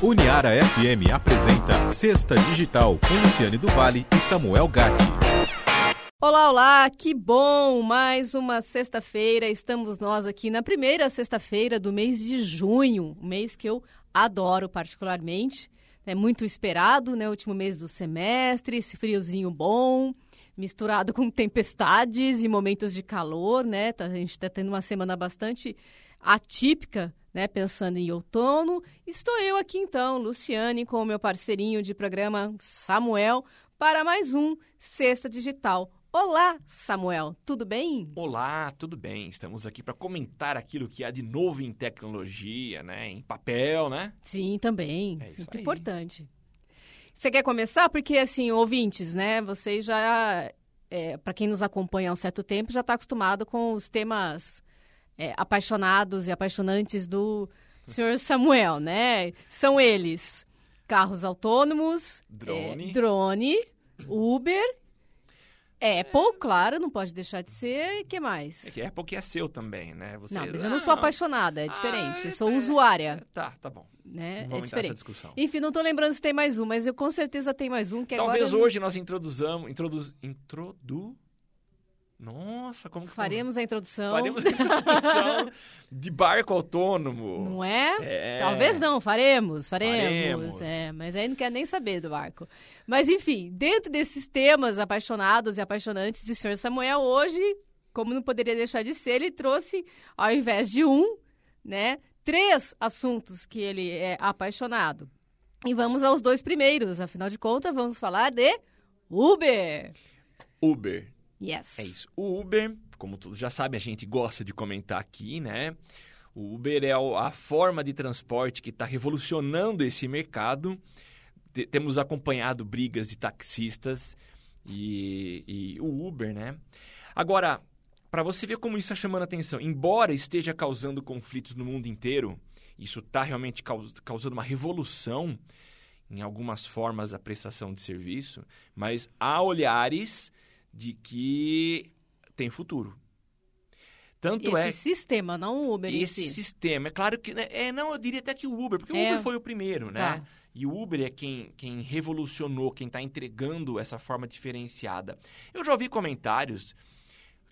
Uniara FM apresenta Sexta Digital com Luciane do Vale e Samuel Gatti. Olá, olá, que bom! Mais uma sexta-feira, estamos nós aqui na primeira sexta-feira do mês de junho, um mês que eu adoro particularmente. É muito esperado, né? Último mês do semestre, esse friozinho bom, misturado com tempestades e momentos de calor, né? Tá, a gente está tendo uma semana bastante atípica né, pensando em outono. Estou eu aqui então, Luciane, com o meu parceirinho de programa, Samuel, para mais um Sexta Digital. Olá, Samuel, tudo bem? Olá, tudo bem? Estamos aqui para comentar aquilo que há de novo em tecnologia, né? Em papel, né? Sim, também. É Sempre importante. Você quer começar? Porque, assim, ouvintes, né? Vocês já, é, para quem nos acompanha há um certo tempo, já está acostumado com os temas é, apaixonados e apaixonantes do senhor Samuel, né? São eles carros autônomos, drone, é, drone Uber, Apple, claro, não pode deixar de ser. E que mais? É que Apple que é seu também, né? Você... Não, mas eu não sou apaixonada, é diferente. Ah, eu sou é, usuária. Tá, tá bom. Né? Vamos é diferente. Enfim, não estou lembrando se tem mais um, mas eu com certeza tem mais um que Talvez agora... hoje nós introduzamos, introduz, introdu nossa, como que Faremos a introdução. Faremos a introdução de barco autônomo. Não é? é? Talvez não, faremos, faremos. faremos. É, mas aí não quer nem saber do barco. Mas enfim, dentro desses temas apaixonados e apaixonantes de Sr. Samuel, hoje, como não poderia deixar de ser, ele trouxe, ao invés de um, né, três assuntos que ele é apaixonado. E vamos aos dois primeiros, afinal de contas, vamos falar de Uber. Uber Yes. É isso. O Uber, como todos já sabem, a gente gosta de comentar aqui, né? O Uber é a forma de transporte que está revolucionando esse mercado. temos acompanhado brigas de taxistas e, e o Uber, né? Agora, para você ver como isso está chamando atenção, embora esteja causando conflitos no mundo inteiro, isso está realmente causando uma revolução em algumas formas da prestação de serviço, mas há olhares de que tem futuro. Tanto esse é sistema, não o Uber esse si. sistema, é claro que né, é não, eu diria até que o Uber, porque é. o Uber foi o primeiro, né? Tá. E o Uber é quem, quem revolucionou, quem está entregando essa forma diferenciada. Eu já ouvi comentários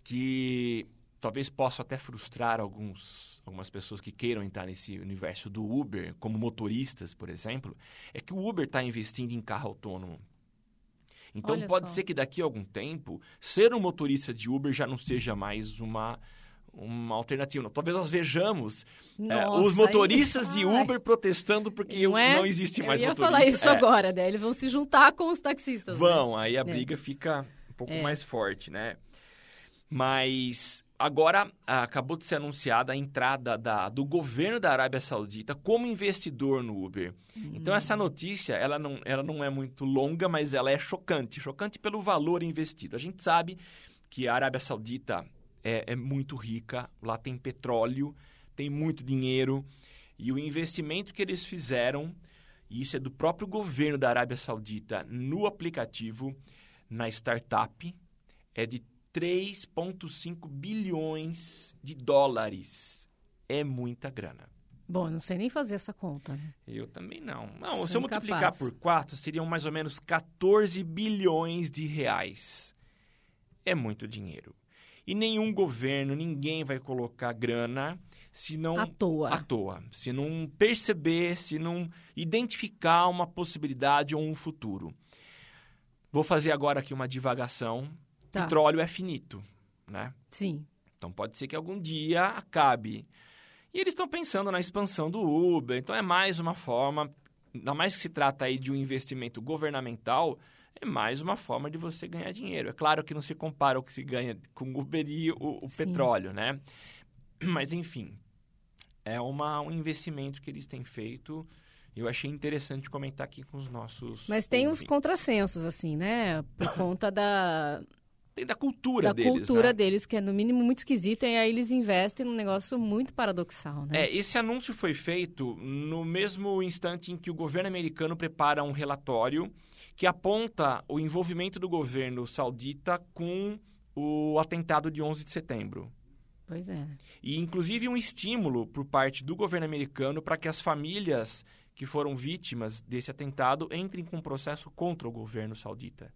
que talvez possam até frustrar alguns, algumas pessoas que queiram entrar nesse universo do Uber, como motoristas, por exemplo, é que o Uber está investindo em carro autônomo. Então Olha pode só. ser que daqui a algum tempo, ser um motorista de Uber já não seja mais uma uma alternativa. Talvez nós vejamos é, os motoristas aí... de Uber protestando porque não, é? não existe mais motorista. Eu ia falar isso é. agora, né? Eles vão se juntar com os taxistas. Né? Vão, né? aí a é. briga fica um pouco é. mais forte, né? Mas agora acabou de ser anunciada a entrada da, do governo da Arábia Saudita como investidor no Uber. Hum. Então essa notícia, ela não, ela não é muito longa, mas ela é chocante. Chocante pelo valor investido. A gente sabe que a Arábia Saudita é, é muito rica, lá tem petróleo, tem muito dinheiro. E o investimento que eles fizeram, e isso é do próprio governo da Arábia Saudita, no aplicativo, na startup, é de 3,5 bilhões de dólares. É muita grana. Bom, não sei nem fazer essa conta, né? Eu também não. Não, Sou se eu multiplicar por 4, seriam mais ou menos 14 bilhões de reais. É muito dinheiro. E nenhum governo, ninguém vai colocar grana se não à toa. à toa, se não perceber, se não identificar uma possibilidade ou um futuro. Vou fazer agora aqui uma divagação Tá. Petróleo é finito, né? Sim. Então pode ser que algum dia acabe. E eles estão pensando na expansão do Uber, então é mais uma forma, ainda mais que se trata aí de um investimento governamental, é mais uma forma de você ganhar dinheiro. É claro que não se compara o que se ganha com o Uber e o, o petróleo, né? Mas enfim, é uma, um investimento que eles têm feito. Eu achei interessante comentar aqui com os nossos. Mas tem ouvintes. uns contrassensos, assim, né? Por conta da, da cultura da deles. Da cultura né? deles, que é no mínimo muito esquisita, e aí eles investem num negócio muito paradoxal, né? É, esse anúncio foi feito no mesmo instante em que o governo americano prepara um relatório que aponta o envolvimento do governo saudita com o atentado de 11 de setembro. Pois é. E inclusive um estímulo por parte do governo americano para que as famílias que foram vítimas desse atentado entrem com um processo contra o governo saudita.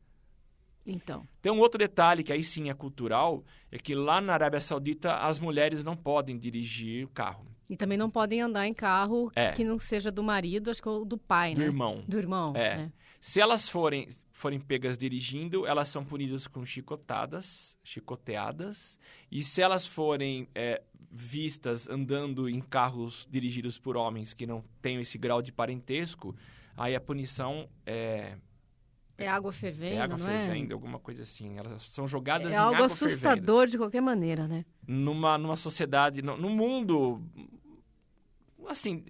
Então. Tem um outro detalhe que aí sim é cultural, é que lá na Arábia Saudita as mulheres não podem dirigir o carro. E também não podem andar em carro É. que não seja do marido, acho que ou do pai, Do né? irmão. Do irmão. É. né? Se elas forem, forem pegas dirigindo, elas são punidas com chicotadas, chicoteadas. E se elas forem é, vistas andando em carros dirigidos por homens que não tenham esse grau de parentesco, aí a punição é, É água fervendo, é água não fervendo, alguma coisa assim. Elas são jogadas é? em É algo água fervendo. assustador de qualquer maneira, né? Numa, numa sociedade, no, no mundo, assim,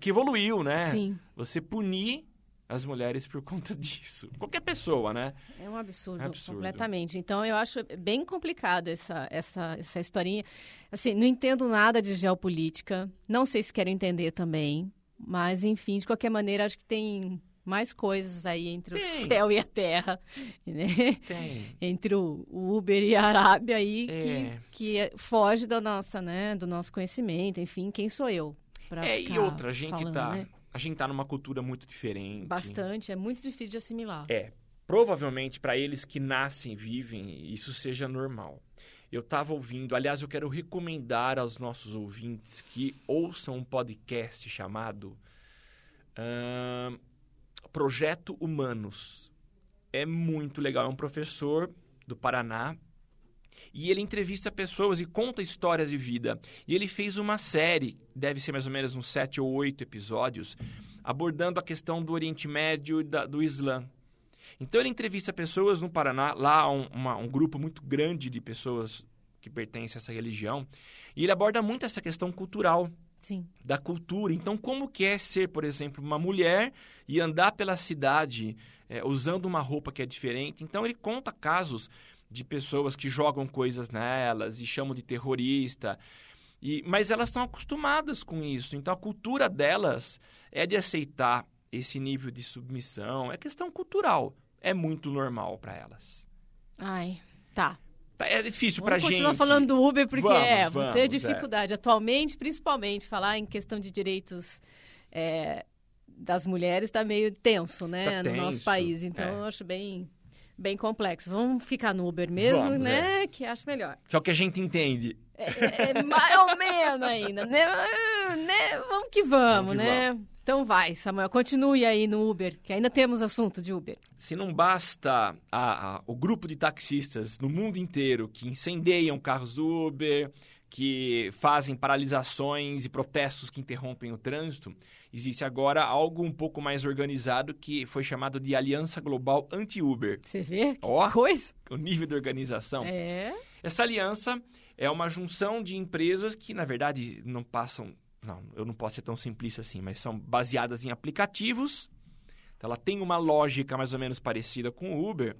que evoluiu, né? Sim. Você punir as mulheres por conta disso. Qualquer pessoa, né? É um absurdo, É absurdo. completamente. Então, eu acho bem complicado essa, essa, essa historinha. Assim, não entendo nada de geopolítica, não sei se quero entender também, mas, enfim, de qualquer maneira, acho que tem mais coisas aí entre Tem. o céu e a terra, né? Tem. Entre o Uber e a Arábia aí, É. que, que foge da nossa, né, do nosso conhecimento, enfim, quem sou eu? É, e outra, a gente falando, tá. né? A gente tá numa cultura muito diferente. Bastante, é muito difícil de assimilar. É. Provavelmente para eles que nascem vivem, isso seja normal. Eu estava ouvindo, aliás, eu quero recomendar aos nossos ouvintes que ouçam um podcast chamado ahn, Projeto Humanos. É muito legal. É um professor do Paraná e ele entrevista pessoas e conta histórias de vida. E ele fez uma série, deve ser mais ou menos uns sete ou oito episódios, abordando a questão do Oriente Médio e da- do Islã. Então ele entrevista pessoas no Paraná, lá um, uma- um grupo muito grande de pessoas que pertencem a essa religião, e ele aborda muito essa questão cultural Sim. da cultura. Então, como que é ser, por exemplo, uma mulher e andar pela cidade é, usando uma roupa que é diferente? Então, ele conta casos de pessoas que jogam coisas nelas e chamam de terrorista. E, mas elas estão acostumadas com isso. Então, a cultura delas é de aceitar esse nível de submissão. É questão cultural. É muito normal para elas. Ai, tá. Tá, É difícil Vamos para gente. continuar falando do Uber, porque Vamos, é, vou ter vamos, dificuldade. Atualmente, principalmente, falar em questão de direitos é, das mulheres está meio tenso, né, Tá no nosso tenso, país. Então, é. eu acho bem, bem complexo. Vamos ficar no Uber mesmo, Vamos, né, que acho melhor. Que é o que a gente entende. É, é mais ou menos ainda, né? Né? Vamos que vamos, Vamos que né? Então vai, Samuel, continue aí no Uber, que ainda temos assunto de Uber. Se não basta a- a- o grupo de taxistas no mundo inteiro que incendeiam carros do Uber, que fazem paralisações e protestos que interrompem o trânsito, existe agora algo um pouco mais organizado que foi chamado de Aliança Global Anti-Uber. Você vê? Que Ó. coisa? O nível de organização. É. Essa aliança é uma junção de empresas que, na verdade, não passam. Não, eu não posso ser tão simplista assim, mas são baseadas em aplicativos. Então, ela tem uma lógica mais ou menos parecida com o Uber,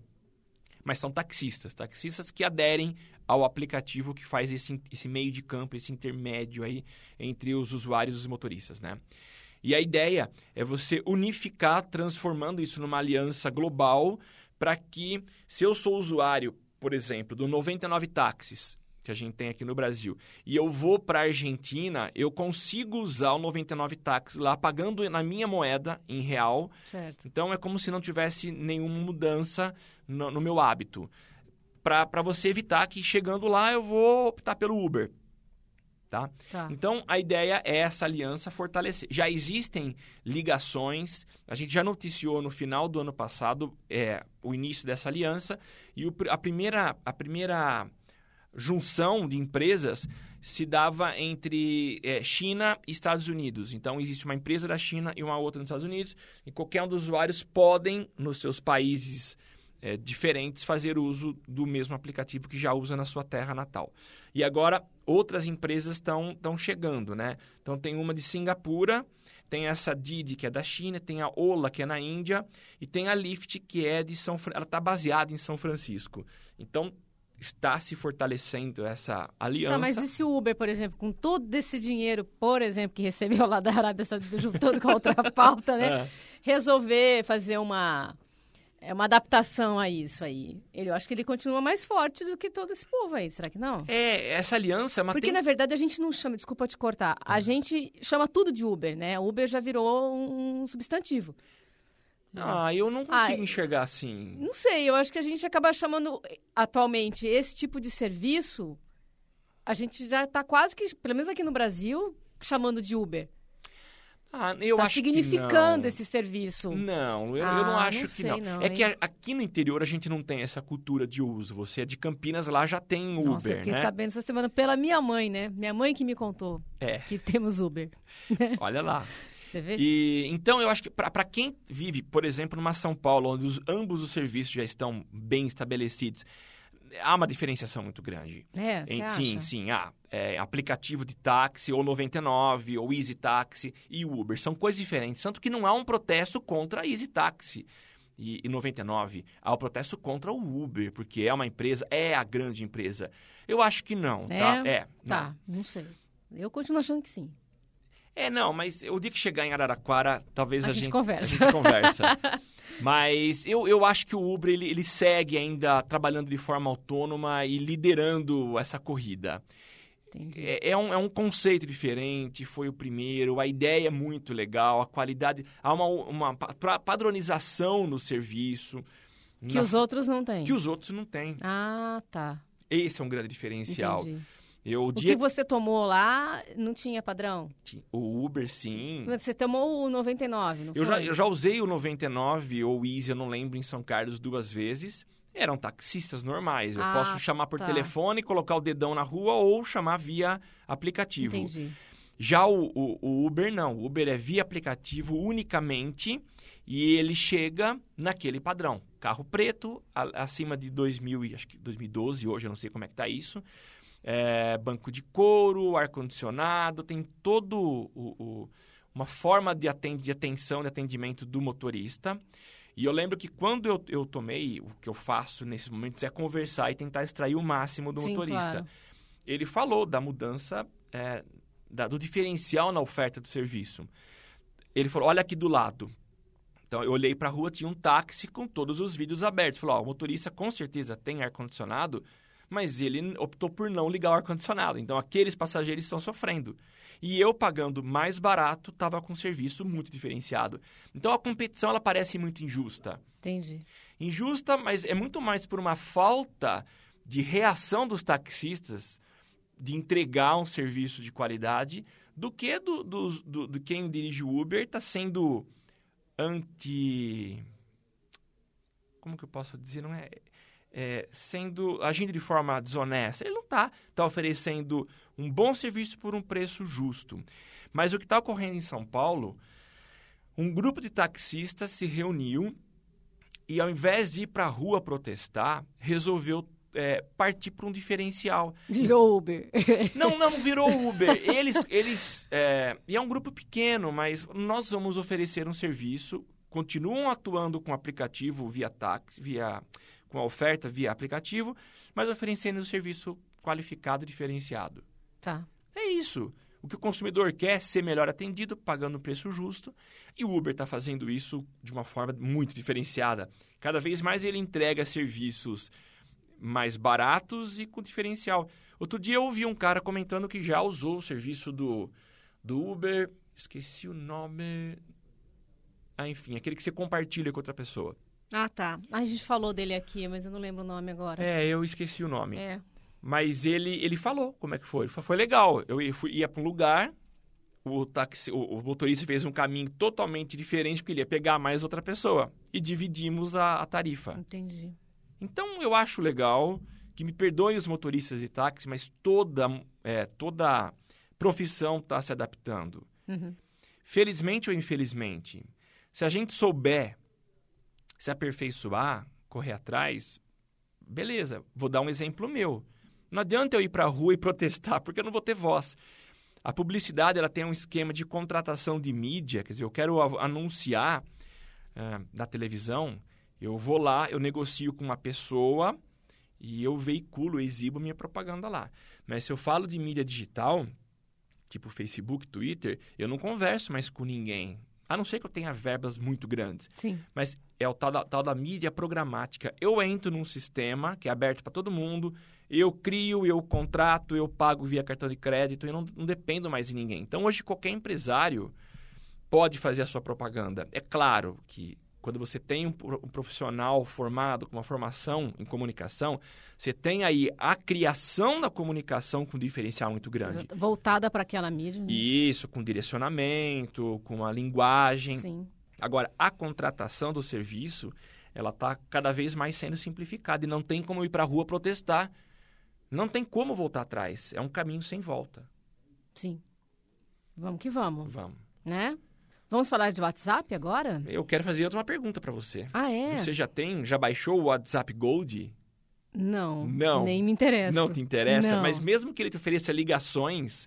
mas são taxistas. Taxistas que aderem ao aplicativo que faz esse, esse meio de campo, esse intermédio aí entre os usuários e os motoristas, né? E a ideia é você unificar, transformando isso numa aliança global para que, se eu sou usuário, por exemplo, do 99 táxis, que a gente tem aqui no Brasil, e eu vou para a Argentina, eu consigo usar o 99 táxis lá, pagando na minha moeda, em real. Certo. Então, é como se não tivesse nenhuma mudança no, no meu hábito. Para você evitar que, chegando lá, eu vou optar pelo Uber. Tá? Tá. Então, a ideia é essa aliança fortalecer. Já existem ligações, a gente já noticiou no final do ano passado é, o início dessa aliança, e o a, primeira, a primeira junção de empresas se dava entre é, China e Estados Unidos. Então, existe uma empresa da China e uma outra nos Estados Unidos, e qualquer um dos usuários podem, nos seus países é, diferentes, fazer uso do mesmo aplicativo que já usa na sua terra natal. E agora, outras empresas estão chegando, né? Então, tem uma de Singapura, tem essa Didi, que é da China, tem a Ola, que é na Índia, e tem a Lyft, que é de São Ela está baseada em São Francisco. Então, está se fortalecendo essa aliança. Mas e se o Uber, por exemplo, com todo esse dinheiro, por exemplo, que recebeu lá da Arábia Saudita, juntando com a outra pauta, né? É. Resolver fazer uma. é uma adaptação a isso aí. Ele, eu acho que ele continua mais forte do que todo esse povo aí, será que não? É, essa aliança é uma Porque, tem- na verdade, a gente não chama, desculpa te cortar, a gente chama tudo de Uber, né? Uber já virou um substantivo. Ah, eu não Ah, consigo enxergar assim. Não sei, eu acho que a gente acaba chamando atualmente esse tipo de serviço, a gente já está quase que, pelo menos aqui no Brasil, chamando de Uber. Ah, eu Está acho que significando esse serviço. Não, eu, eu Ah, não acho não que não. não, É que hein? a- aqui no interior a gente não tem essa cultura de uso. Você é de Campinas, lá já tem Uber, Nossa, eu fiquei né? sabendo essa semana pela minha mãe, né? Minha mãe que me contou É, que temos Uber. olha lá. Você vê? E então eu acho que para quem vive, por exemplo, numa São Paulo, onde os- ambos os serviços já estão bem estabelecidos, há uma diferenciação muito grande. É, Em- acha? sim, sim. Ah, é, aplicativo de táxi, ou 99, ou Easy Táxi e Uber. São coisas diferentes. Tanto que não há um protesto contra a Easy Táxi. E, e 99, há o protesto contra o Uber, porque é uma empresa, é a grande empresa. Eu acho que não, tá? É? É. não. Tá, não sei. Eu continuo achando que sim. É, não, mas o dia que chegar em Araraquara, talvez A a, gente gente, conversa. a gente conversa. mas eu, eu acho que o Uber ele, ele segue ainda trabalhando de forma autônoma e liderando essa corrida. Entendi. É, é um, é um conceito diferente, foi o primeiro, a ideia é muito legal, a qualidade. Há uma, uma padronização no serviço. Que na- os outros não têm. que os outros não têm. Ah, tá. Esse é um grande diferencial. Entendi. Eu, o O dia que você tomou lá não tinha padrão? o Uber, sim. Você tomou o 99, não Eu já, foi? eu já usei o 99 ou o Easy, eu não lembro, em São Carlos duas vezes. Eram taxistas normais. Eu Ah, posso chamar por tá. telefone, colocar o dedão na rua ou chamar via aplicativo. Entendi. Já o, o- o Uber não. O Uber é via aplicativo unicamente e ele chega naquele padrão. Carro preto, a- acima de 2000, e acho que 2012, hoje eu não sei como é que tá isso. É, banco de couro, ar-condicionado, tem todo o, o- uma forma de, aten- de atenção, de atendimento do motorista. E eu lembro que quando eu, eu tomei, o que eu faço nesses momentos é conversar e tentar extrair o máximo do Sim, motorista claro. ele falou da mudança, é, da- do diferencial na oferta do serviço. Ele falou, olha aqui do lado. Então, eu olhei para a rua, tinha um táxi com todos os vidros abertos. Falou, ó, o motorista com certeza tem ar-condicionado, mas ele optou por não ligar o ar-condicionado. Então, aqueles passageiros estão sofrendo. E eu, pagando mais barato, estava com um serviço muito diferenciado. Então, a competição, ela parece muito injusta Entendi. injusta, mas é muito mais por uma falta de reação dos taxistas de entregar um serviço de qualidade do que do, dos- do, do quem dirige o Uber está sendo anti. Como que eu posso dizer? Não é, é, sendo agindo de forma desonesta. Ele não está tá oferecendo um bom serviço por um preço justo. Mas o que está ocorrendo em São Paulo, um grupo de taxistas se reuniu e ao invés de ir para a rua protestar, resolveu é, partir para um diferencial. Virou Uber. Não, não virou Uber. Eles, eles é, e é um grupo pequeno, mas nós vamos oferecer um serviço. Continuam atuando com aplicativo via táxi, via com a oferta via aplicativo, mas oferecendo um serviço qualificado e diferenciado. tá. É isso. O que o consumidor quer é ser melhor atendido, pagando um preço justo. E o Uber está fazendo isso de uma forma muito diferenciada. Cada vez mais ele entrega serviços mais baratos e com diferencial. Outro dia eu ouvi um cara comentando que já usou o serviço do, do Uber. Esqueci o nome. Ah, enfim, aquele que você compartilha com outra pessoa. Ah, tá. A gente falou dele aqui, mas eu não lembro o nome agora. É, eu esqueci o nome. É. Mas ele, ele falou como é que foi. Ele falou, Foi legal. Eu ia, fui- ia para um lugar, o, taxi, o, o motorista fez um caminho totalmente diferente, porque ele ia pegar mais outra pessoa. E dividimos a, a tarifa. Entendi. Então, eu acho legal, que me perdoem os motoristas de táxi, mas toda, é, toda profissão está se adaptando. Uhum. Felizmente ou infelizmente, se a gente souber se aperfeiçoar, correr atrás, beleza, vou dar um exemplo meu. Não adianta eu ir para a rua e protestar, porque eu não vou ter voz. A publicidade ela tem um esquema de contratação de mídia, quer dizer, eu quero anunciar ah, na televisão, eu vou lá, eu negocio com uma pessoa e eu veiculo, exibo minha propaganda lá. Mas se eu falo de mídia digital, tipo Facebook, Twitter, eu não converso mais com ninguém. A não ser que eu tenha verbas muito grandes. Sim. Mas é o tal da, tal da mídia programática. Eu entro num sistema que é aberto para todo mundo, eu crio, eu contrato, eu pago via cartão de crédito, eu não, não dependo mais de ninguém. Então, hoje, qualquer empresário pode fazer a sua propaganda. É claro que quando você tem um, um, profissional formado com uma formação em comunicação, você tem aí a criação da comunicação com um diferencial muito grande. Voltada para aquela mídia. Né? Isso, com direcionamento, com a linguagem. Sim. Agora, a contratação do serviço, ela está cada vez mais sendo simplificada e não tem como ir para a rua protestar. Não tem como voltar atrás. É um caminho sem volta. Sim. Vamos que vamos. Vamos. Né? Vamos falar de WhatsApp agora? Eu quero fazer outra pergunta para você. Ah, é? Você já tem, já baixou o WhatsApp Gold? Não. Não. Nem me interessa. Não te interessa? Não. Mas mesmo que ele te ofereça ligações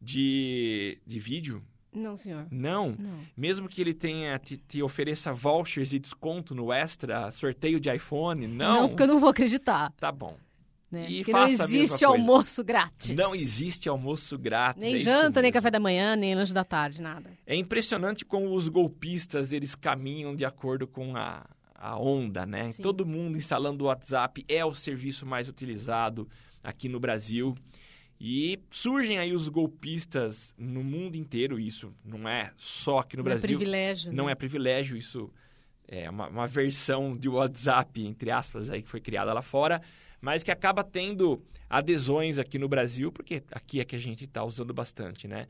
de, de vídeo? Não, senhor. Não? Não. Mesmo que ele tenha te, te ofereça vouchers e desconto no Extra, sorteio de iPhone? Não? Não, porque eu não vou acreditar. Tá bom. Né? E Porque não faça mesma existe almoço grátis. Não existe almoço grátis. Nem é janta, nem café da manhã, nem lanche da tarde, nada. É impressionante como os golpistas eles caminham de acordo com a, a onda, né? Sim. Todo mundo instalando o WhatsApp é o serviço mais utilizado aqui no Brasil. E surgem aí os golpistas no mundo inteiro, isso não é só aqui no Não é Brasil. privilégio. Não né? é privilégio, isso é uma, uma versão de WhatsApp, entre aspas, aí, que foi criada lá fora, mas que acaba tendo adesões aqui no Brasil, porque aqui é que a gente está usando bastante, né?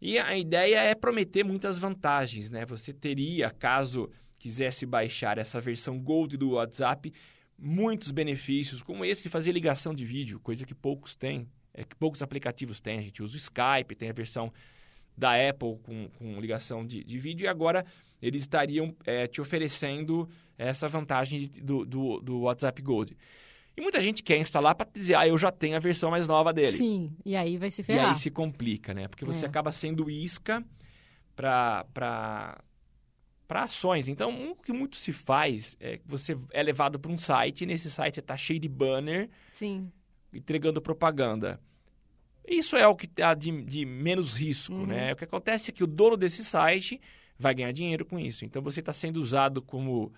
E a ideia é prometer muitas vantagens, né? Você teria, caso quisesse baixar essa versão Gold do WhatsApp, muitos benefícios, como esse de fazer ligação de vídeo, coisa que poucos têm, é, que poucos aplicativos têm. A gente usa o Skype, tem a versão da Apple com, com ligação de, de vídeo, e agora eles estariam é, te oferecendo essa vantagem de- do, do, do WhatsApp Gold. E muita gente quer instalar para dizer, ah, eu já tenho a versão mais nova dele. Sim, e aí vai se E ferrar. aí se complica, né? Porque você É. acaba sendo isca para para ações. Então, o que muito se faz é que você é levado para um site, e nesse site está cheio de banner Sim, entregando propaganda. Isso é o que há de, de menos risco, Uhum. né? O que acontece é que o dono desse site vai ganhar dinheiro com isso. Então, você está sendo usado como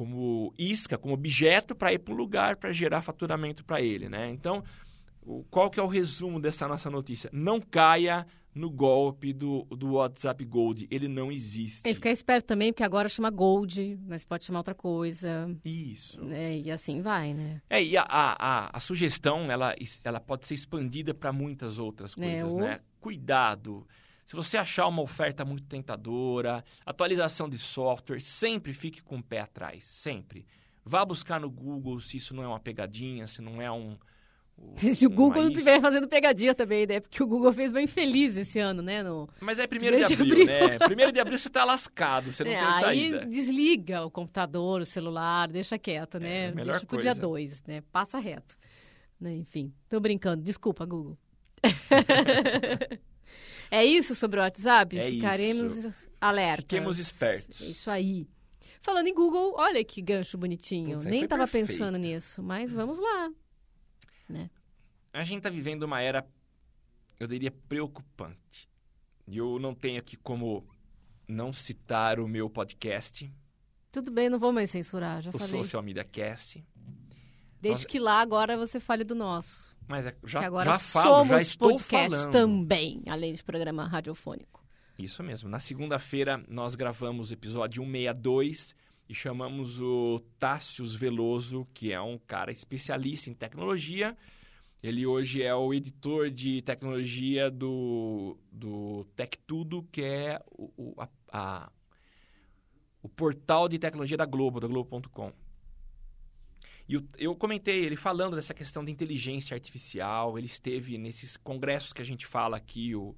como isca, como objeto para ir para um lugar para gerar faturamento para ele, né? Então, qual que é o resumo dessa nossa notícia? Não caia no golpe do, do WhatsApp Gold. Ele não existe. e ficar esperto também, porque agora chama Gold, mas pode chamar outra coisa, Isso. né? E assim vai, né? É, e a, a, a, sugestão, ela, ela pode ser expandida para muitas outras É, coisas, o- né? Cuidado. Se você achar uma oferta muito tentadora, atualização de software, sempre fique com o pé atrás, sempre. Vá buscar no Google se isso não é uma pegadinha, se não é um... um- Se o Google não estiver fazendo pegadinha também, né? Porque o Google fez bem feliz esse ano, né? No... Mas é primeiro de abril, abril. né? Primeiro de abril você tá lascado, você não É, tem aí saída. desliga o computador, o celular, deixa quieto, né? É, melhor deixa pro dia coisa. 2, né? Passa reto. Né? Enfim, tô brincando. Desculpa, Google. é isso sobre o WhatsApp? É Ficaremos alertas. Fiquemos espertos. É isso aí. Falando em Google, olha que gancho bonitinho. Putz, Nem foi tava perfeito. pensando nisso, mas vamos lá. A gente tá vivendo uma era, eu diria, preocupante. E eu não tenho aqui como não citar o meu podcast, Tudo bem, não vou mais censurar, já o falei. Social Media Cast. Desde que lá agora você fale do nosso. Mas é- já, que agora já falo, somos já estou podcast falando. também, além de programa radiofônico. Isso mesmo. Na segunda-feira, nós gravamos o episódio 162 e chamamos o Tássius Veloso, que é um cara especialista em tecnologia. Ele hoje é o editor de tecnologia do, do Tech Tudo, que é o, o, a- a- o portal de tecnologia da Globo, da Globo.com. E o- eu comentei ele falando dessa questão de inteligência artificial. Ele esteve nesses congressos que a gente fala aqui, o,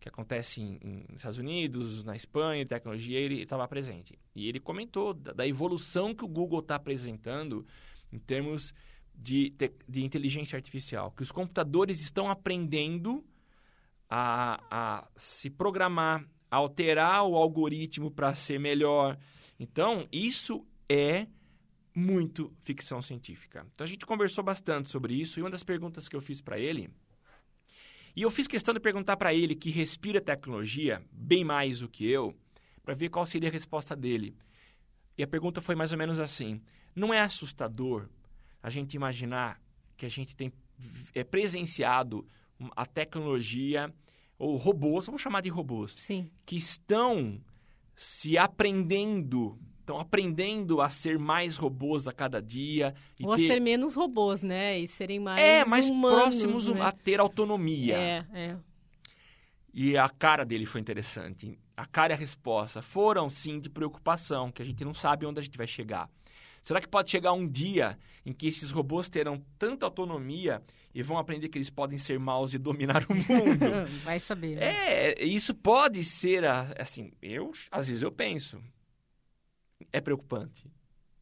que acontece em, em Estados Unidos, na Espanha, tecnologia, ele estava presente. E ele comentou da, da evolução que o Google está apresentando em termos de, de inteligência artificial, que os computadores estão aprendendo a, a se programar, a alterar o algoritmo para ser melhor. Então, isso é muito ficção científica. Então, a gente conversou bastante sobre isso e uma das perguntas que eu fiz para ele e eu fiz questão de perguntar para ele, que respira tecnologia bem mais do que eu, para ver qual seria a resposta dele. E a pergunta foi mais ou menos assim: não é assustador a gente imaginar que a gente tem é, presenciado a tecnologia ou robôs, vamos chamar de robôs, Sim. que estão se aprendendo, estão aprendendo a ser mais robôs a cada dia. E Ou ter... a ser menos robôs, né? E serem mais É, mais humanos, próximos né? a ter autonomia. É, é. E a cara dele foi interessante. A cara e a resposta foram, sim, de preocupação, que a gente não sabe onde a gente vai chegar. Será que pode chegar um dia em que esses robôs terão tanta autonomia e vão aprender que eles podem ser maus e dominar o mundo? Vai saber. Né? É, isso pode ser, assim, eu, às vezes eu penso, é preocupante.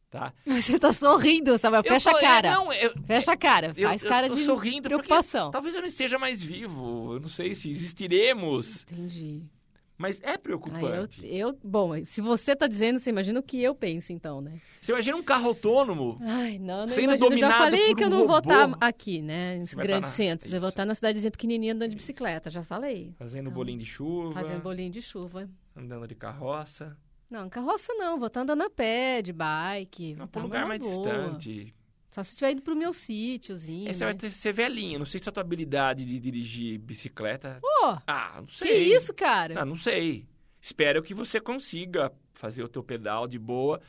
Tá? Você tá sorrindo, Samuel. Fecha tô, a cara. não, eu, Fecha a cara. Faz eu, cara eu de sorrindo preocupação. talvez eu não esteja mais vivo. Eu não sei se existiremos. Entendi. Mas é preocupante. Ah, eu, eu, bom, se você está dizendo, você imagina o que eu penso, então, né? Você imagina um carro autônomo Ai, não, não sendo imagino. dominado Já falei que um eu não vou estar aqui, né? Nos Você vai grandes na- centros. Eu vou Isso. estar na cidadezinha pequenininha andando de bicicleta, já falei. fazendo Então, bolinho de chuva, Fazendo bolinho de chuva. andando de carroça, Não, carroça não, vou estar andando a pé, de bike. Vou para um estar lugar mais boa. distante. Só se tiver ido pro meu sítiozinho. Aí você né? vai ter, ser velhinho. Não sei se a tua habilidade de dirigir bicicleta. Pô, Ah, não que sei. isso, cara? Ah, não sei. Espero que você consiga fazer o teu pedal de boa.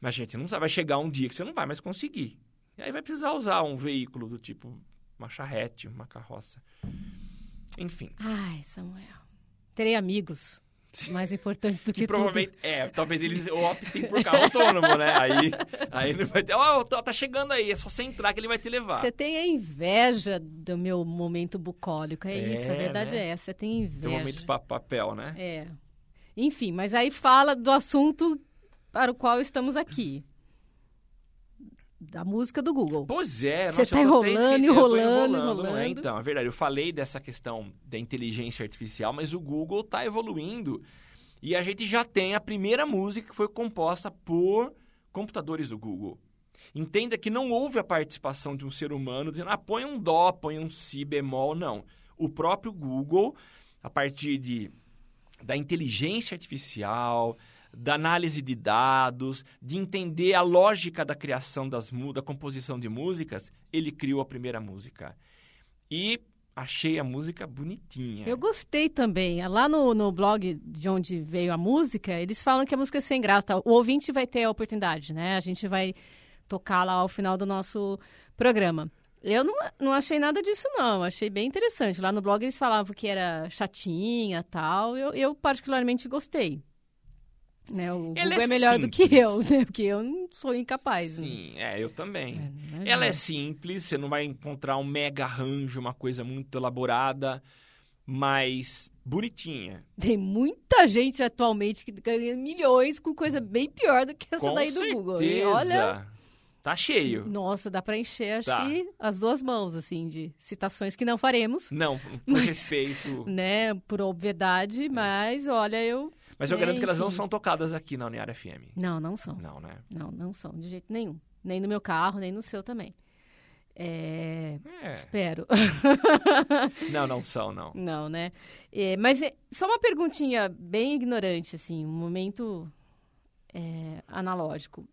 Mas, gente, não vai chegar um dia que você não vai mais conseguir. E aí vai precisar usar um veículo do tipo uma charrete, uma carroça. Enfim. Ai, Samuel. Terei amigos. Mais importante do que, Que tudo. provavelmente. É, talvez eles optem por carro autônomo, né? Aí, aí ele vai ter. Ó, tá chegando aí, é só você entrar que ele vai te levar. Você tem a inveja do meu momento bucólico, é, É, isso, a verdade né? é essa, você tem inveja. Tem um momento pa papel, né? É. Enfim, mas aí fala do assunto para o qual estamos aqui. Da música do Google. Pois é, Você tá até enrolando, enrolando, não é? enrolando. Então, é verdade, eu falei dessa questão da inteligência artificial, mas o Google está evoluindo e a gente já tem a primeira música que foi composta por computadores do Google. Entenda que não houve a participação de um ser humano dizendo, ah, põe um dó, põe um si bemol, não. O próprio Google, a partir de, da inteligência artificial, da análise de dados, de entender a lógica da criação das da composição de músicas, ele criou a primeira música. E achei a música bonitinha. Eu gostei também. Lá no, no blog de onde veio a música, eles falam que a música é sem graça. O ouvinte vai ter a oportunidade, né? A gente vai tocar lá ao final do nosso programa. Eu não, não achei nada disso, não. Achei bem interessante. Lá no blog eles falavam que era chatinha tal. Eu, eu particularmente gostei. Né? O Ela Google é é melhor do que simples. eu, né? Porque eu não sou incapaz. né? Sim, é, eu também. É, Ela é simples, você não vai encontrar um mega arranjo, uma coisa muito elaborada, mas bonitinha. Tem muita gente atualmente que ganha milhões com coisa bem pior do que essa Com daí do certeza. Google. E olha, Tá cheio. nossa, dá pra encher, acho Tá. que as duas mãos, assim, de citações que não faremos, Não, por respeito. né, por obviedade, mas olha, eu... Mas eu É, garanto que elas não são tocadas aqui na Uniara FM. Não, não são. Não, né? Não, não são, de jeito nenhum. Nem no meu carro, nem no seu também. É... É. Espero. Não, não são, não. Não, né? É, mas é, só uma perguntinha bem ignorante, assim, um momento é, analógico.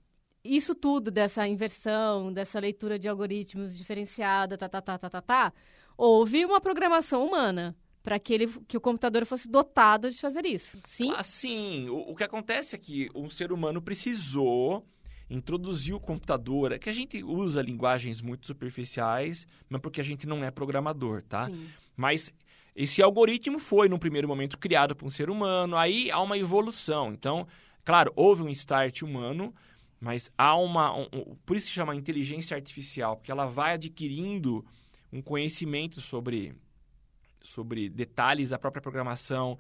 Isso tudo dessa inversão, dessa leitura de algoritmos diferenciada, tá, tá, tá, tá, tá, tá, houve uma programação humana para que, ele, que o computador fosse dotado de fazer isso. Sim? Assim, o, o que acontece é que o ser humano precisou introduzir o computador, é que a gente usa linguagens muito superficiais, mas porque a gente não é programador, tá? Sim. Mas esse algoritmo foi, num primeiro momento, criado por um ser humano, aí há uma evolução. Então, claro, houve um start humano, mas há uma. um- um- por isso se chama inteligência artificial, porque ela vai adquirindo um conhecimento sobre, sobre detalhes da própria programação,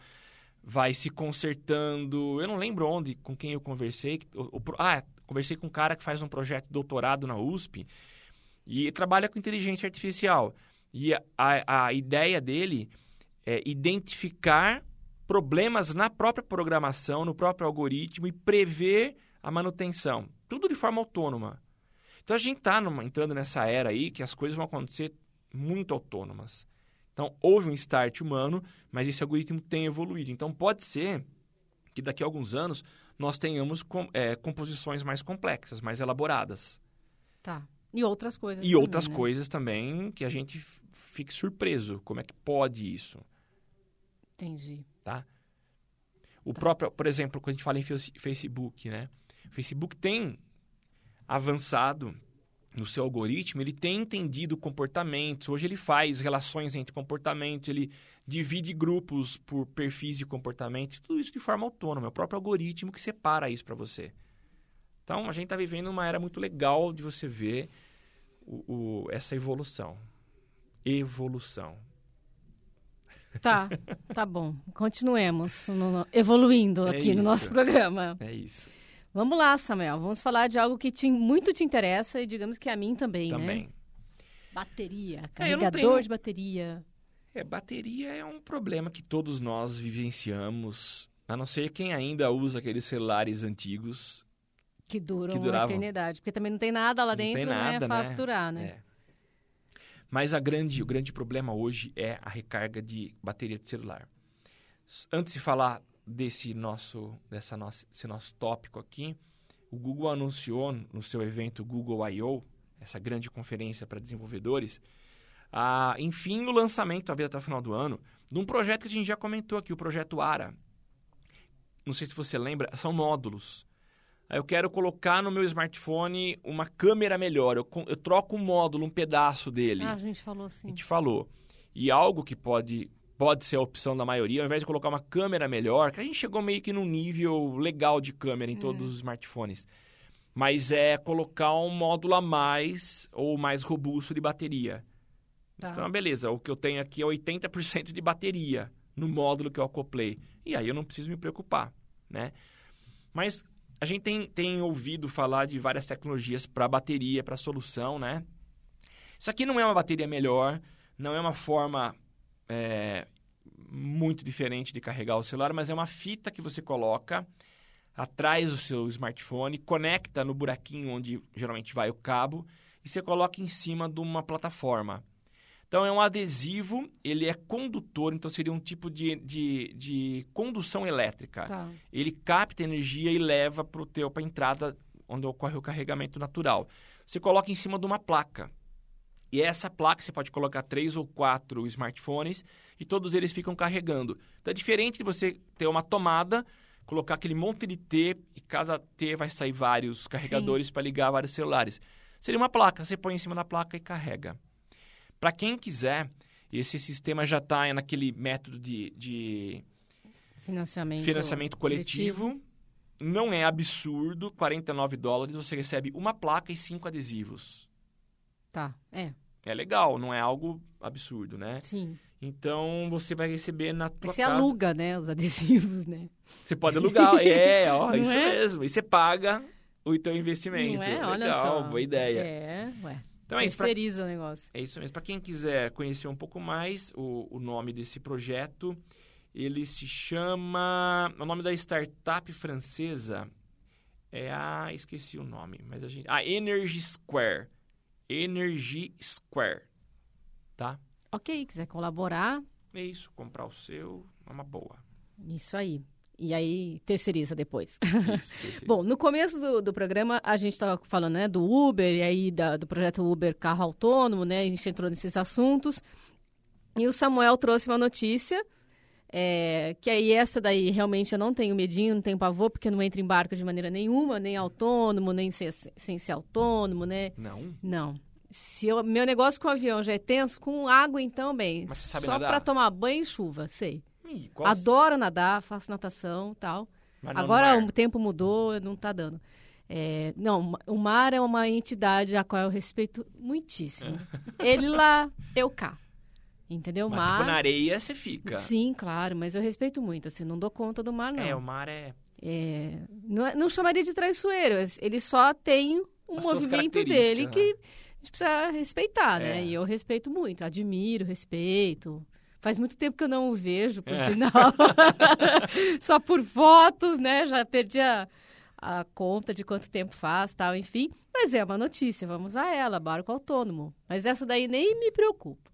vai se consertando. Eu não lembro onde, com quem eu conversei. o- o ah, conversei com um cara que faz um projeto de doutorado na USP e trabalha com inteligência artificial. E a, a, a ideia dele é identificar problemas na própria programação, no próprio algoritmo e prever a manutenção. Tudo de forma autônoma. Então a gente está entrando nessa era aí que as coisas vão acontecer muito autônomas. Então houve um start humano, mas esse algoritmo tem evoluído. Então pode ser que daqui a alguns anos nós tenhamos com, é, composições mais complexas, mais elaboradas. Tá. E outras coisas. E também, outras né? coisas também que a gente fique surpreso. Como é que pode isso? Entendi. tá? O próprio, por exemplo, quando a gente fala em face- Facebook, né? O Facebook tem avançado no seu algoritmo, ele tem entendido comportamentos. Hoje ele faz relações entre comportamentos, ele divide grupos por perfis de comportamento, tudo isso de forma autônoma. É o próprio algoritmo que separa isso para você. Então, a gente está vivendo uma era muito legal de você ver o- o- essa evolução. Evolução. Tá, tá bom. Continuemos no- evoluindo É aqui no nosso programa. É isso. Vamos lá, Samuel. Vamos falar de algo que te- muito te interessa e digamos que a mim também, né? Também. Bateria, É, carregador tenho- de bateria. É, bateria é um problema que todos nós vivenciamos, a não ser quem ainda usa aqueles celulares antigos. Que duram Que uma duravam. eternidade. Porque também não tem nada lá Não dentro, nada, né? É fácil né? durar, né? É. Mas a grande, o grande problema hoje é a recarga de bateria de celular. Antes de falar desse nosso, dessa nossa, esse nosso tópico aqui, o Google anunciou no seu evento Google I.O., essa grande conferência para desenvolvedores, a, enfim, o lançamento, talvez até o final do ano, de um projeto que a gente já comentou aqui, o projeto ARA. Não sei se você lembra, são módulos. Eu quero colocar no meu smartphone uma câmera melhor. Eu, eu troco um módulo, um pedaço dele. Ah, a gente falou a assim. gente falou. E algo que pode, pode ser a opção da maioria, ao invés de colocar uma câmera melhor, que a gente chegou meio que num nível legal de câmera em todos os smartphones. Mas é colocar um módulo a mais ou mais robusto de bateria. Tá. Então, beleza, o que eu tenho aqui é 80% de bateria no módulo que eu acoplei. E aí eu não preciso me preocupar, né? Mas a gente tem, tem ouvido falar de várias tecnologias para bateria, para solução, né? Isso aqui não é uma bateria melhor, não é uma forma é, muito diferente de carregar o celular, mas é uma fita que você coloca atrás do seu smartphone, conecta no buraquinho onde geralmente vai o cabo e você coloca em cima de uma plataforma. Então é um adesivo, ele é condutor, então seria um tipo de, de, de condução elétrica. Tá. Ele capta energia e leva para o teu para a entrada onde ocorre o carregamento natural. Você coloca em cima de uma placa. E essa placa você pode colocar três ou quatro smartphones e todos eles ficam carregando. Então é diferente de você ter uma tomada, colocar aquele monte de T e cada T vai sair vários carregadores para ligar vários celulares. Seria uma placa, você põe em cima da placa e carrega. Para quem quiser, esse sistema já está naquele método de, de Financiamento, financiamento coletivo. Não é absurdo, 49 dólares, você recebe uma placa e cinco adesivos. Tá, é, É legal, não é algo absurdo, né? sim. Então você vai receber na tua Você casa. aluga, né, os adesivos, né? Você pode alugar, é, ó, Não isso é? mesmo. E você paga o teu investimento. Não é? Olha legal, só. boa ideia. É, ué. Então é isso. pra- Terceiriza o negócio. É isso mesmo. Para quem quiser conhecer um pouco mais o, o nome desse projeto, ele se chama. O nome da startup francesa é a. Esqueci o nome, mas a gente. A Energy Square. Energy Square. Tá? Ok, quiser colaborar, É isso. Comprar o seu é uma boa. isso aí. E aí, terceiriza depois. Isso, esse- Bom, no começo do, do programa, a gente estava falando né, do Uber e aí da- do projeto Uber Carro Autônomo, né? A gente entrou nesses assuntos. E o Samuel trouxe uma notícia, é, que aí essa daí realmente eu não tenho medinho, não tenho pavor, porque não entra em barco de maneira nenhuma, nem autônomo, nem sem, sem ser autônomo, né? Não? Não. Se eu- meu negócio com o avião já é tenso, com água então, bem. Mas você sabe só para tomar banho e chuva, sei. Ih, qual- Adoro nadar, faço natação tal. no Agora o tempo mudou, não tá dando. É, não, o mar é uma entidade a qual eu respeito muitíssimo. Ele lá, eu cá. Entendeu? Mas mar. tipo, na areia você fica. Sim, claro, mas eu respeito muito, assim, não dou conta do mar, não. É, o mar é. É, não, é- não chamaria de traiçoeiro, ele só tem um As movimento dele características, que a gente precisa respeitar, né? É. E eu respeito muito, admiro, respeito. Faz muito tempo que eu não o vejo, por É. sinal. só por fotos, né? Já perdi a, a conta de quanto tempo faz, tal, enfim. Mas é uma notícia, vamos a ela, barco autônomo. Mas essa daí nem me preocupa.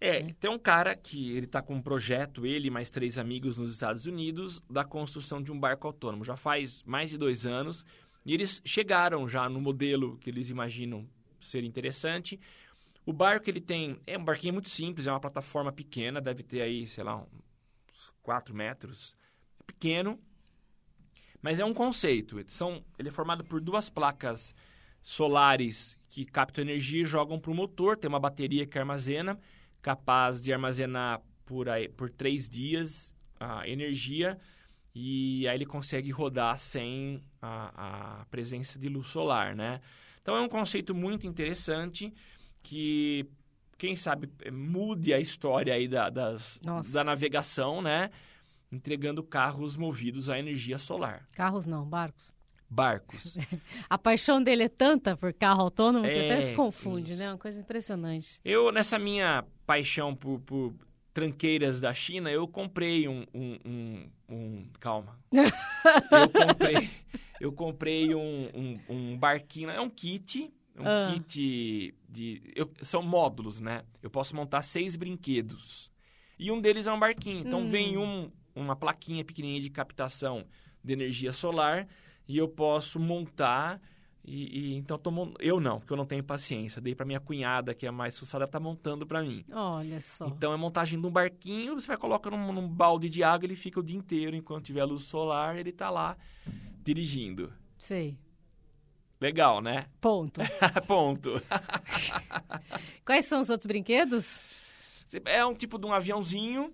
É, tem um cara que ele tá com um projeto, ele e mais três amigos nos Estados Unidos, da construção de um barco autônomo. Já faz mais de dois anos. E eles chegaram já no modelo que eles imaginam ser interessante. O barco ele tem. É um barquinho muito simples, é uma plataforma pequena, deve ter aí, sei lá, uns 4 metros. É pequeno, mas é um conceito. São, ele é formado por duas placas solares que captam energia e jogam para o motor. Tem uma bateria que armazena, capaz de armazenar por, aí, por três dias a energia. E aí ele consegue rodar sem a, a presença de luz solar, né? Então é um conceito muito interessante que, quem sabe, mude a história aí da, das, da navegação, né? Entregando carros movidos à energia solar. Carros não, barcos. Barcos. a paixão dele é tanta por carro autônomo é, que até se confunde, isso. né? Uma coisa impressionante. Eu, nessa minha paixão por, por tranqueiras da China, eu comprei um. um, um, um calma. eu comprei, eu comprei um, um, barquinho. É um kit. Um ah. kit de. Eu, são módulos, né? Eu posso montar seis brinquedos. E um deles é um barquinho. Então hum. vem um, uma plaquinha pequenininha de captação de energia solar e eu posso montar e, e, então tô, eu não, porque eu não tenho paciência. Dei para minha cunhada, que é mais suçada, tá montando para mim. Olha só. Então é montagem de um barquinho, você vai colocar num, num, balde de água, ele fica o dia inteiro enquanto tiver luz solar, ele tá lá dirigindo. Sei. Legal, né? Ponto. Ponto. Quais são os outros brinquedos? É um tipo de um aviãozinho.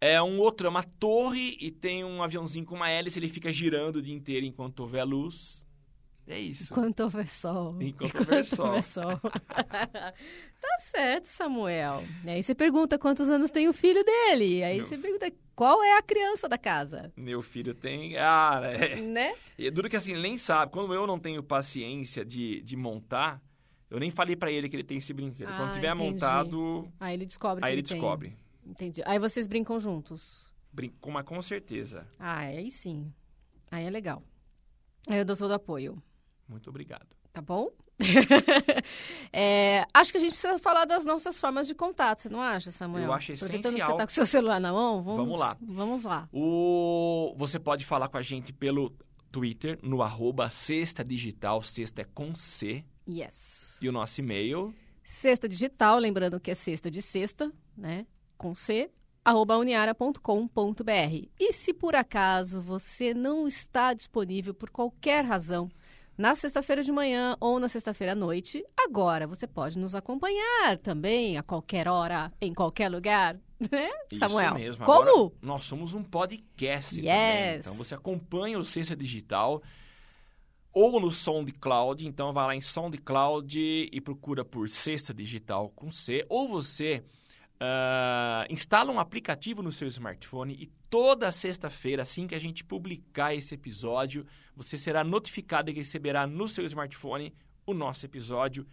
É um outro, é uma torre e tem um aviãozinho com uma hélice, ele fica girando o dia inteiro enquanto houver luz. É isso. Enquanto houver sol. Enquanto houver sol. Houver sol. tá certo, Samuel. E aí você pergunta quantos anos tem o filho dele. Aí Meu... você pergunta qual é a criança da casa. Meu filho tem. Ah, é. né? E é duro que assim, nem sabe. Quando eu não tenho paciência de, de montar, eu nem falei para ele que ele tem esse brinquedo. Ah, Quando tiver entendi. montado. Aí ele descobre. Aí ele, ele descobre. Entendi. Aí vocês brincam juntos. Brinco, mas com certeza. Ah, aí sim. Aí é legal. Aí eu dou todo apoio. Muito obrigado. Tá bom? é, acho que a gente precisa falar das nossas formas de contato, você não acha, Samuel? Eu acho essencial. Aproveitando que você está com seu celular na mão, vamos, vamos lá. Vamos lá. O... Você pode falar com a gente pelo Twitter, no arroba Sexta Digital, sexta é com C. Yes. E o nosso e-mail? Sexta Digital, lembrando que é sexta de sexta, né? Com C, arroba uniara.com.br. E se por acaso você não está disponível por qualquer razão na sexta-feira de manhã ou na sexta-feira à noite. Agora você pode nos acompanhar também a qualquer hora, em qualquer lugar. Né, Samuel? Isso mesmo. Como? Agora, nós somos um podcast yes. também. Então você acompanha o Ciência Digital ou no SoundCloud. Então vai lá em SoundCloud e procura por Sexta Digital com C. Ou você uh, instala um aplicativo no seu smartphone e toda sexta-feira, assim que a gente publicar esse episódio, você será notificado e receberá no seu smartphone o nosso episódio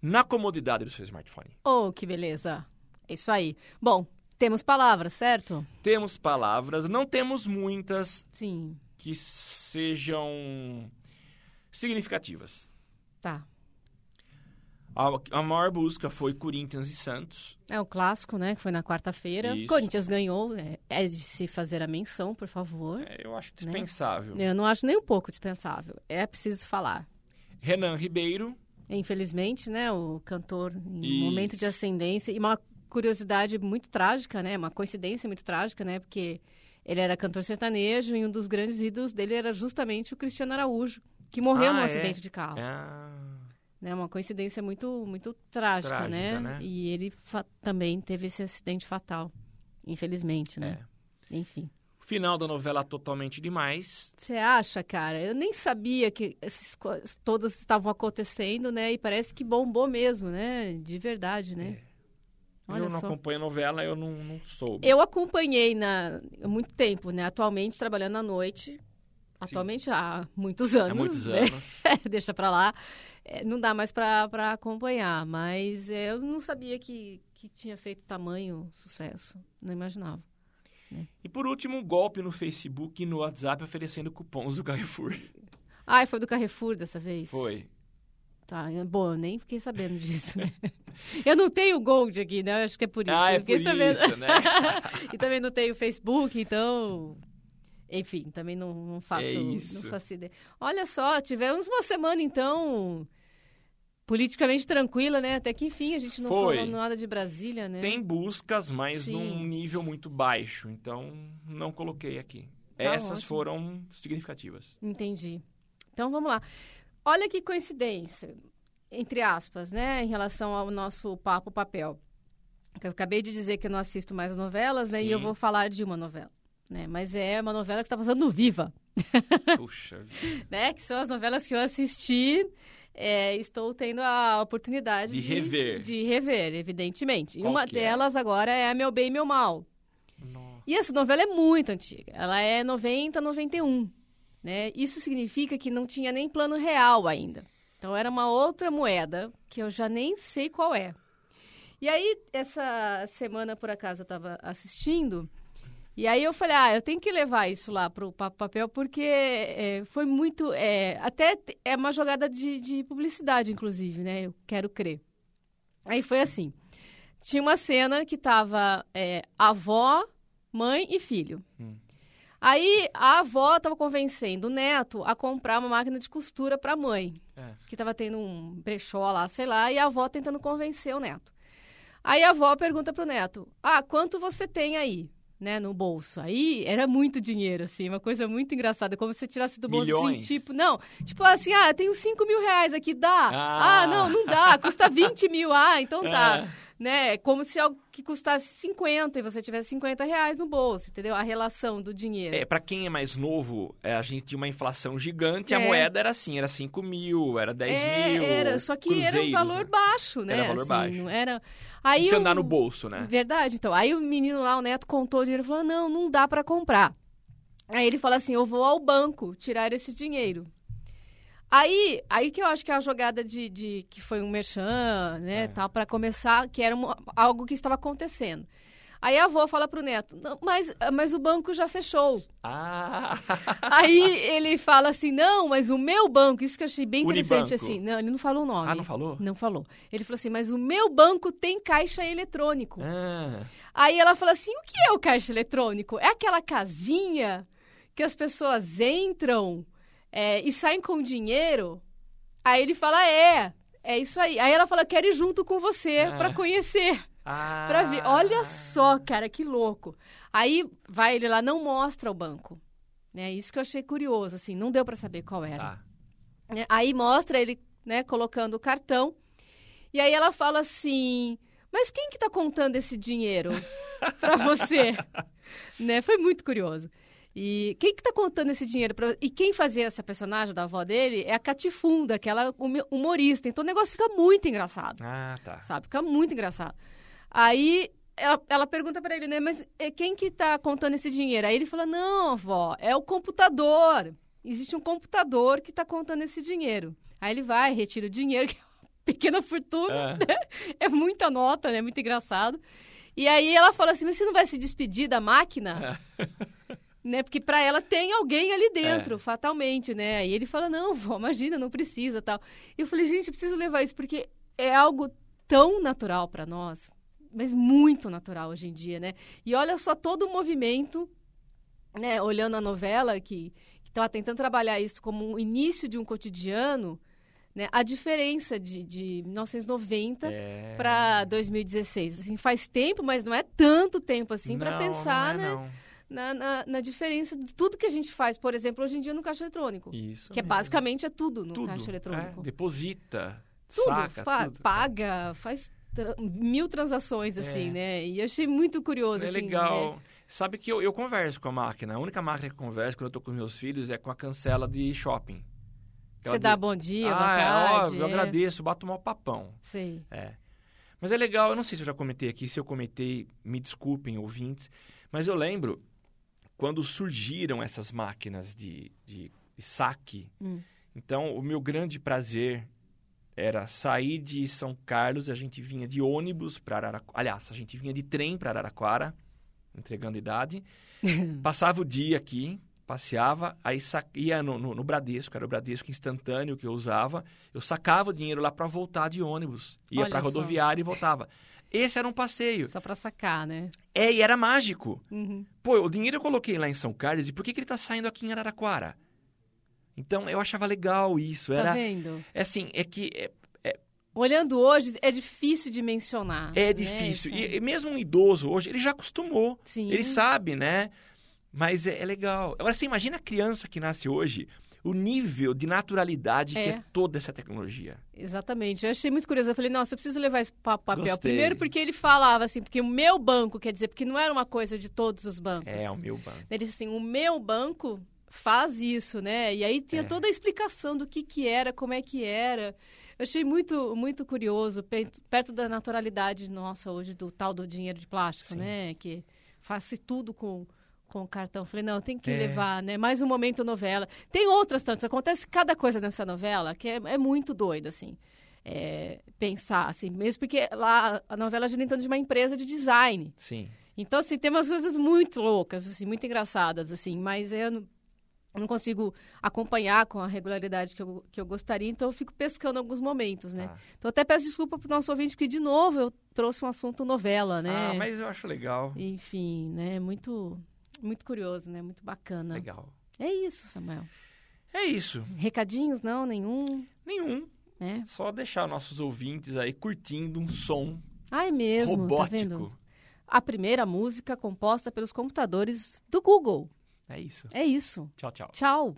na comodidade do seu smartphone. Oh, que beleza! Isso aí. Bom, temos palavras, certo? Temos palavras, não temos muitas Sim. que sejam significativas. Tá. A, a maior busca foi Corinthians e Santos. É o clássico, né? Que foi na quarta-feira. Corinthians ganhou. É, é, de se fazer a menção, por favor. É, eu acho dispensável. Né? Eu não acho nem um pouco dispensável. É preciso falar. Renan Ribeiro. Infelizmente, né? O cantor em Isso. momento de ascendência. E uma curiosidade muito trágica, né? Uma coincidência muito trágica, né? Porque ele era cantor sertanejo e um dos grandes ídolos dele era justamente o Cristiano Araújo, que morreu ah, num é? acidente de carro. Ah né? Uma coincidência muito, muito trágica, trágica né? né? E ele também teve esse acidente fatal, infelizmente, né? É. Enfim. Final da novela totalmente demais. Você acha, cara? Eu nem sabia que esses todos estavam acontecendo, né? E parece que bombou mesmo, né? De verdade, né? É. Olha eu não só. acompanho a novela, eu não, não soube. Eu acompanhei na, há muito tempo, né? Atualmente trabalhando à noite. Atualmente Sim. há muitos anos. Há muitos né? anos. Deixa pra lá. É, não dá mais para acompanhar, mas é, eu não sabia que, que tinha feito tamanho sucesso, não imaginava. Né? E por último, um golpe no Facebook e no WhatsApp oferecendo cupons do Carrefour. Ah, foi do Carrefour dessa vez? Foi. Tá, é, bom, eu nem fiquei sabendo disso. Né? Eu não tenho Gold aqui, né? Acho que é por isso. Ah, é Eu fiquei por sabendo. isso, né? e também não tenho Facebook, então. Enfim, também não, não faço, É não faço ideia. Olha só, tivemos uma semana, então, politicamente tranquila, né? Até que enfim, a gente não Foi. falou nada de Brasília, né? Tem buscas, mas Sim. num nível muito baixo, então não coloquei aqui. Tá Essas ótimo. foram significativas. Entendi. Então vamos lá. Olha que coincidência, entre aspas, né, em relação ao nosso papo papel. Eu acabei de dizer que eu não assisto mais novelas, né, e eu Sim. vou falar de uma novela. Né, mas é uma novela que está passando no Viva, Puxa né? Que são as novelas que eu assisti. é, estou tendo a oportunidade De rever. de rever, evidentemente. E uma é? delas agora é a Meu Bem e Meu Mal. Nossa. E essa novela é muito antiga. Ela é 90, 91. Né? Isso significa que não tinha nem plano real ainda. Então era uma outra moeda que eu já nem sei qual é. E aí, essa semana, por acaso, eu estava assistindo. E aí eu falei, ah, eu tenho que levar isso lá pro Papo Papel, porque é, foi muito. é, até é uma jogada de, de publicidade, inclusive, né? Eu quero crer. Aí foi assim. Tinha uma cena que tava é, avó, mãe e filho. Hum. Aí a avó estava convencendo o neto a comprar uma máquina de costura para a mãe, É. que estava tendo um brechó lá, sei lá, e a avó tentando convencer o neto. Aí a avó pergunta pro neto: "Ah, quanto você tem aí?" Né, no bolso. Aí era muito dinheiro, assim, uma coisa muito engraçada. Como se você tirasse do bolso assim, tipo, não, tipo assim, ah, tenho 5 mil reais aqui, dá. Ah. Ah, não, não dá, custa 20 mil, ah, então tá É. né? Como se algo que custasse 50 e você tivesse 50 reais no bolso, entendeu? A relação do dinheiro. É, pra quem é mais novo, é, a gente tinha uma inflação gigante, a É. moeda era assim, era 5 mil, era 10 É, mil. era, só que era um cruzeiros, valor né? baixo, né? Era valor assim, baixo. Era... Aí E se o- andar no bolso, né? Verdade, então. Aí o menino lá, o neto, contou o dinheiro e falou: não, não dá pra comprar. Aí ele fala assim: eu vou ao banco tirar esse dinheiro. Aí, aí que eu acho que é a jogada de, de- que foi um merchan, né, É. tal, para começar, que era uma- algo que estava acontecendo. Aí a avó fala pro neto: "Não, mas, mas o banco já fechou. Ah! Aí ele fala assim: não, mas o meu banco, isso que eu achei bem interessante, Unibanco. assim. Não, ele não falou o nome. Ah, não falou? Não falou. Ele falou assim: mas o meu banco tem caixa eletrônico. Ah, Aí ela fala assim: o que é o caixa eletrônico? É aquela casinha que as pessoas entram é, e saem com dinheiro? Aí ele fala: é, é isso aí. Aí ela fala: quero ir junto com você Ah. pra conhecer, ah. pra ver. Olha só, cara, que louco. Aí vai ele lá, não mostra o banco. Né? Isso que eu achei curioso, assim, não deu pra saber qual era. Tá. né? Aí mostra ele, né, colocando o cartão. E aí ela fala assim: "Mas quem que tá contando esse dinheiro pra você?" né? Foi muito curioso. E quem que tá contando esse dinheiro para E quem fazia essa personagem da avó dele é a Catifunda, aquela humi- humorista. Então o negócio fica muito engraçado, Ah, tá. sabe? Fica muito engraçado. Aí ela, ela pergunta para ele, né? Mas é, quem que tá contando esse dinheiro? Aí ele fala: "Não, avó, é o computador. Existe um computador que tá contando esse dinheiro." Aí ele vai, retira o dinheiro, que é uma pequena fortuna. É. É muita nota, né? Muito engraçado. E aí ela fala assim: mas você não vai se despedir da máquina? né? Porque para ela tem alguém ali dentro, É. fatalmente, né? Aí ele fala: não, vó, imagina, não precisa tal. E eu falei: gente, eu preciso levar isso, porque é algo tão natural para nós, mas muito natural hoje em dia, né? E olha só todo o movimento, né? Olhando a novela, que estava tentando trabalhar isso como um início de um cotidiano. Né, a diferença de, de 1990 É. para 2016. Assim, faz tempo, mas não é tanto tempo assim para pensar não é, né, não. Na, na, na diferença de tudo que a gente faz, por exemplo, hoje em dia no caixa eletrônico. Isso. que é basicamente é tudo no tudo. caixa eletrônico. É, deposita, tudo, saca, fa- tudo. paga, faz tra- mil transações, assim, É. né? E achei muito curioso, É assim. legal. né? Sabe que eu, eu converso com a máquina. A única máquina que eu converso quando eu tô com meus filhos é com a cancela de shopping. Aquela Você de- dá bom dia, boa ah, é, tarde. ó, eu é. agradeço, bato mal papão. Sei. É. Mas é legal, eu não sei se eu já comentei aqui, se eu comentei, me desculpem, ouvintes, mas eu lembro quando surgiram essas máquinas de, de, de saque. Hum. Então, o meu grande prazer era sair de São Carlos, a gente vinha de ônibus para Araraquara. Aliás, a gente vinha de trem para Araraquara, entregando idade. Passava o dia aqui, passeava, aí ia no, no, no, Bradesco, era o Bradesco instantâneo que eu usava, eu sacava o dinheiro lá para voltar de ônibus, ia para rodoviária e voltava. Esse era um passeio. Só para sacar, né? É, e era mágico. Uhum. Pô, o dinheiro eu coloquei lá em São Carlos, e por que, que ele está saindo aqui em Araraquara? Então, eu achava legal isso. Tá era, vendo? É assim, é que... É, é, Olhando hoje, é difícil de mencionar. É né? difícil. E, e, mesmo um idoso hoje, ele já acostumou. Sim. Ele sabe, né? Mas é, é legal. Agora, você imagina a criança que nasce hoje, o nível de naturalidade é. que é toda essa tecnologia. Exatamente. Eu achei muito curioso. Eu falei, nossa, eu preciso levar esse papel. Gostei. Primeiro porque ele falava assim, porque o meu banco, quer dizer, porque não era uma coisa de todos os bancos. É, o meu banco. Ele disse assim, o meu banco faz isso, né? E aí tinha é. toda a explicação do que que era, como é que era. Eu achei muito, muito curioso, perto da naturalidade nossa hoje, do tal do dinheiro de plástico, Sim. né? Que faz-se tudo com com o cartão. Falei, não, tem que é. levar, né? Mais um momento novela. Tem outras tantas. Acontece cada coisa nessa novela que é, é muito doido, assim. É, pensar, assim. Mesmo porque lá a novela gira em torno de uma empresa de design. Sim. Então, assim, tem umas coisas muito loucas, assim, muito engraçadas, assim. Mas eu não, eu não consigo acompanhar com a regularidade que eu, que eu gostaria, então eu fico pescando alguns momentos, né? Ah. Então até peço desculpa para o nosso ouvinte, porque de novo eu trouxe um assunto novela, né? Ah, mas eu acho legal. Enfim, né? Muito muito curioso, né? Muito bacana. Legal. É isso, Samuel. É isso. Recadinhos, não? Nenhum? Nenhum. É. Só deixar nossos ouvintes aí curtindo um som Ai, mesmo, tá robótico. Tá vendo? A primeira música composta pelos computadores do Google. É isso. É isso. Tchau, tchau. Tchau.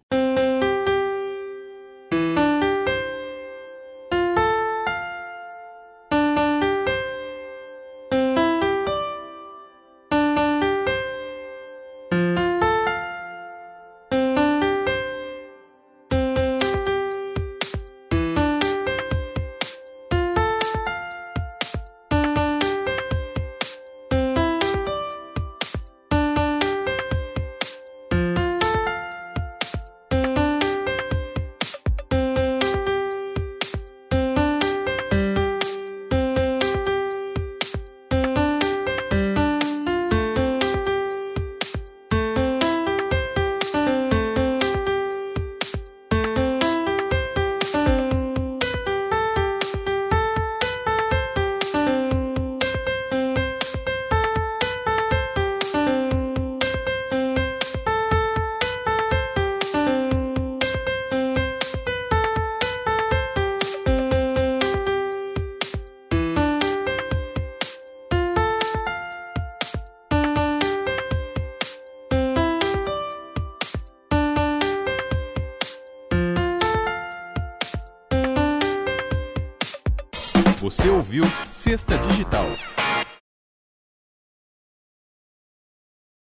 Ouviu Sexta Digital